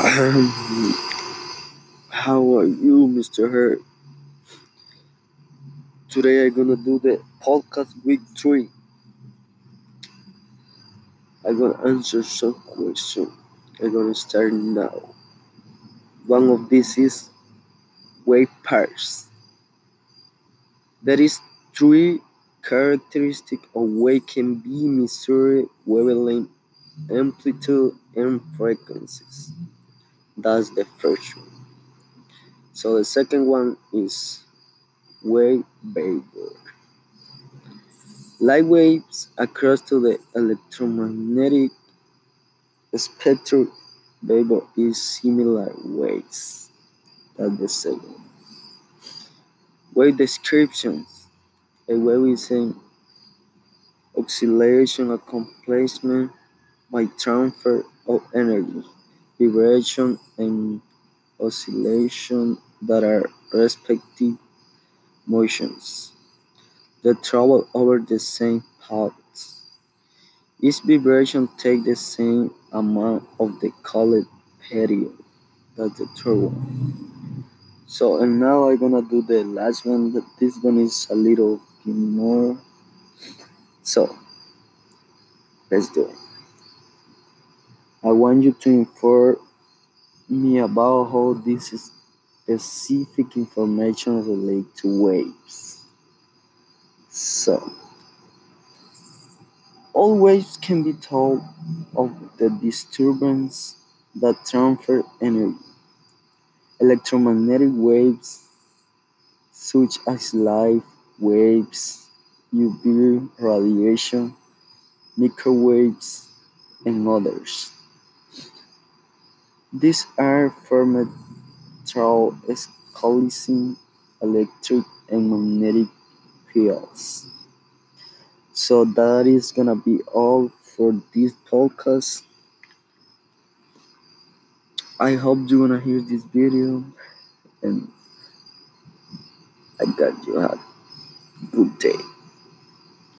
Um, how are you, Mr. Hurt? Today I'm gonna do the podcast week three. I'm gonna answer some questions. I'm gonna start now. One of these is wave pairs. There is three characteristics of wave can be measured wavelength, amplitude, and frequencies. That's the first one. So the second one is wave vapor. Light waves across to the electromagnetic spectrum vapor is similar waves. That's the second. Wave descriptions. A wave is an oscillation accomplishment by transfer of energy, vibration, and oscillation that are respective motions that travel over the same paths. Each vibration takes the same amount of the called period. That's the third one. So and now I'm gonna do the last one. This one is a little more. So let's do it. I want you to inform me about how this specific information relates to waves. So, all waves can be told of the disturbance that transfer energy. Electromagnetic waves, such as light waves, UV radiation, microwaves, and others. These are formed through scaling electric and magnetic fields. So that is gonna be all for this podcast. I hope you wanna hear this video and I got you a good day.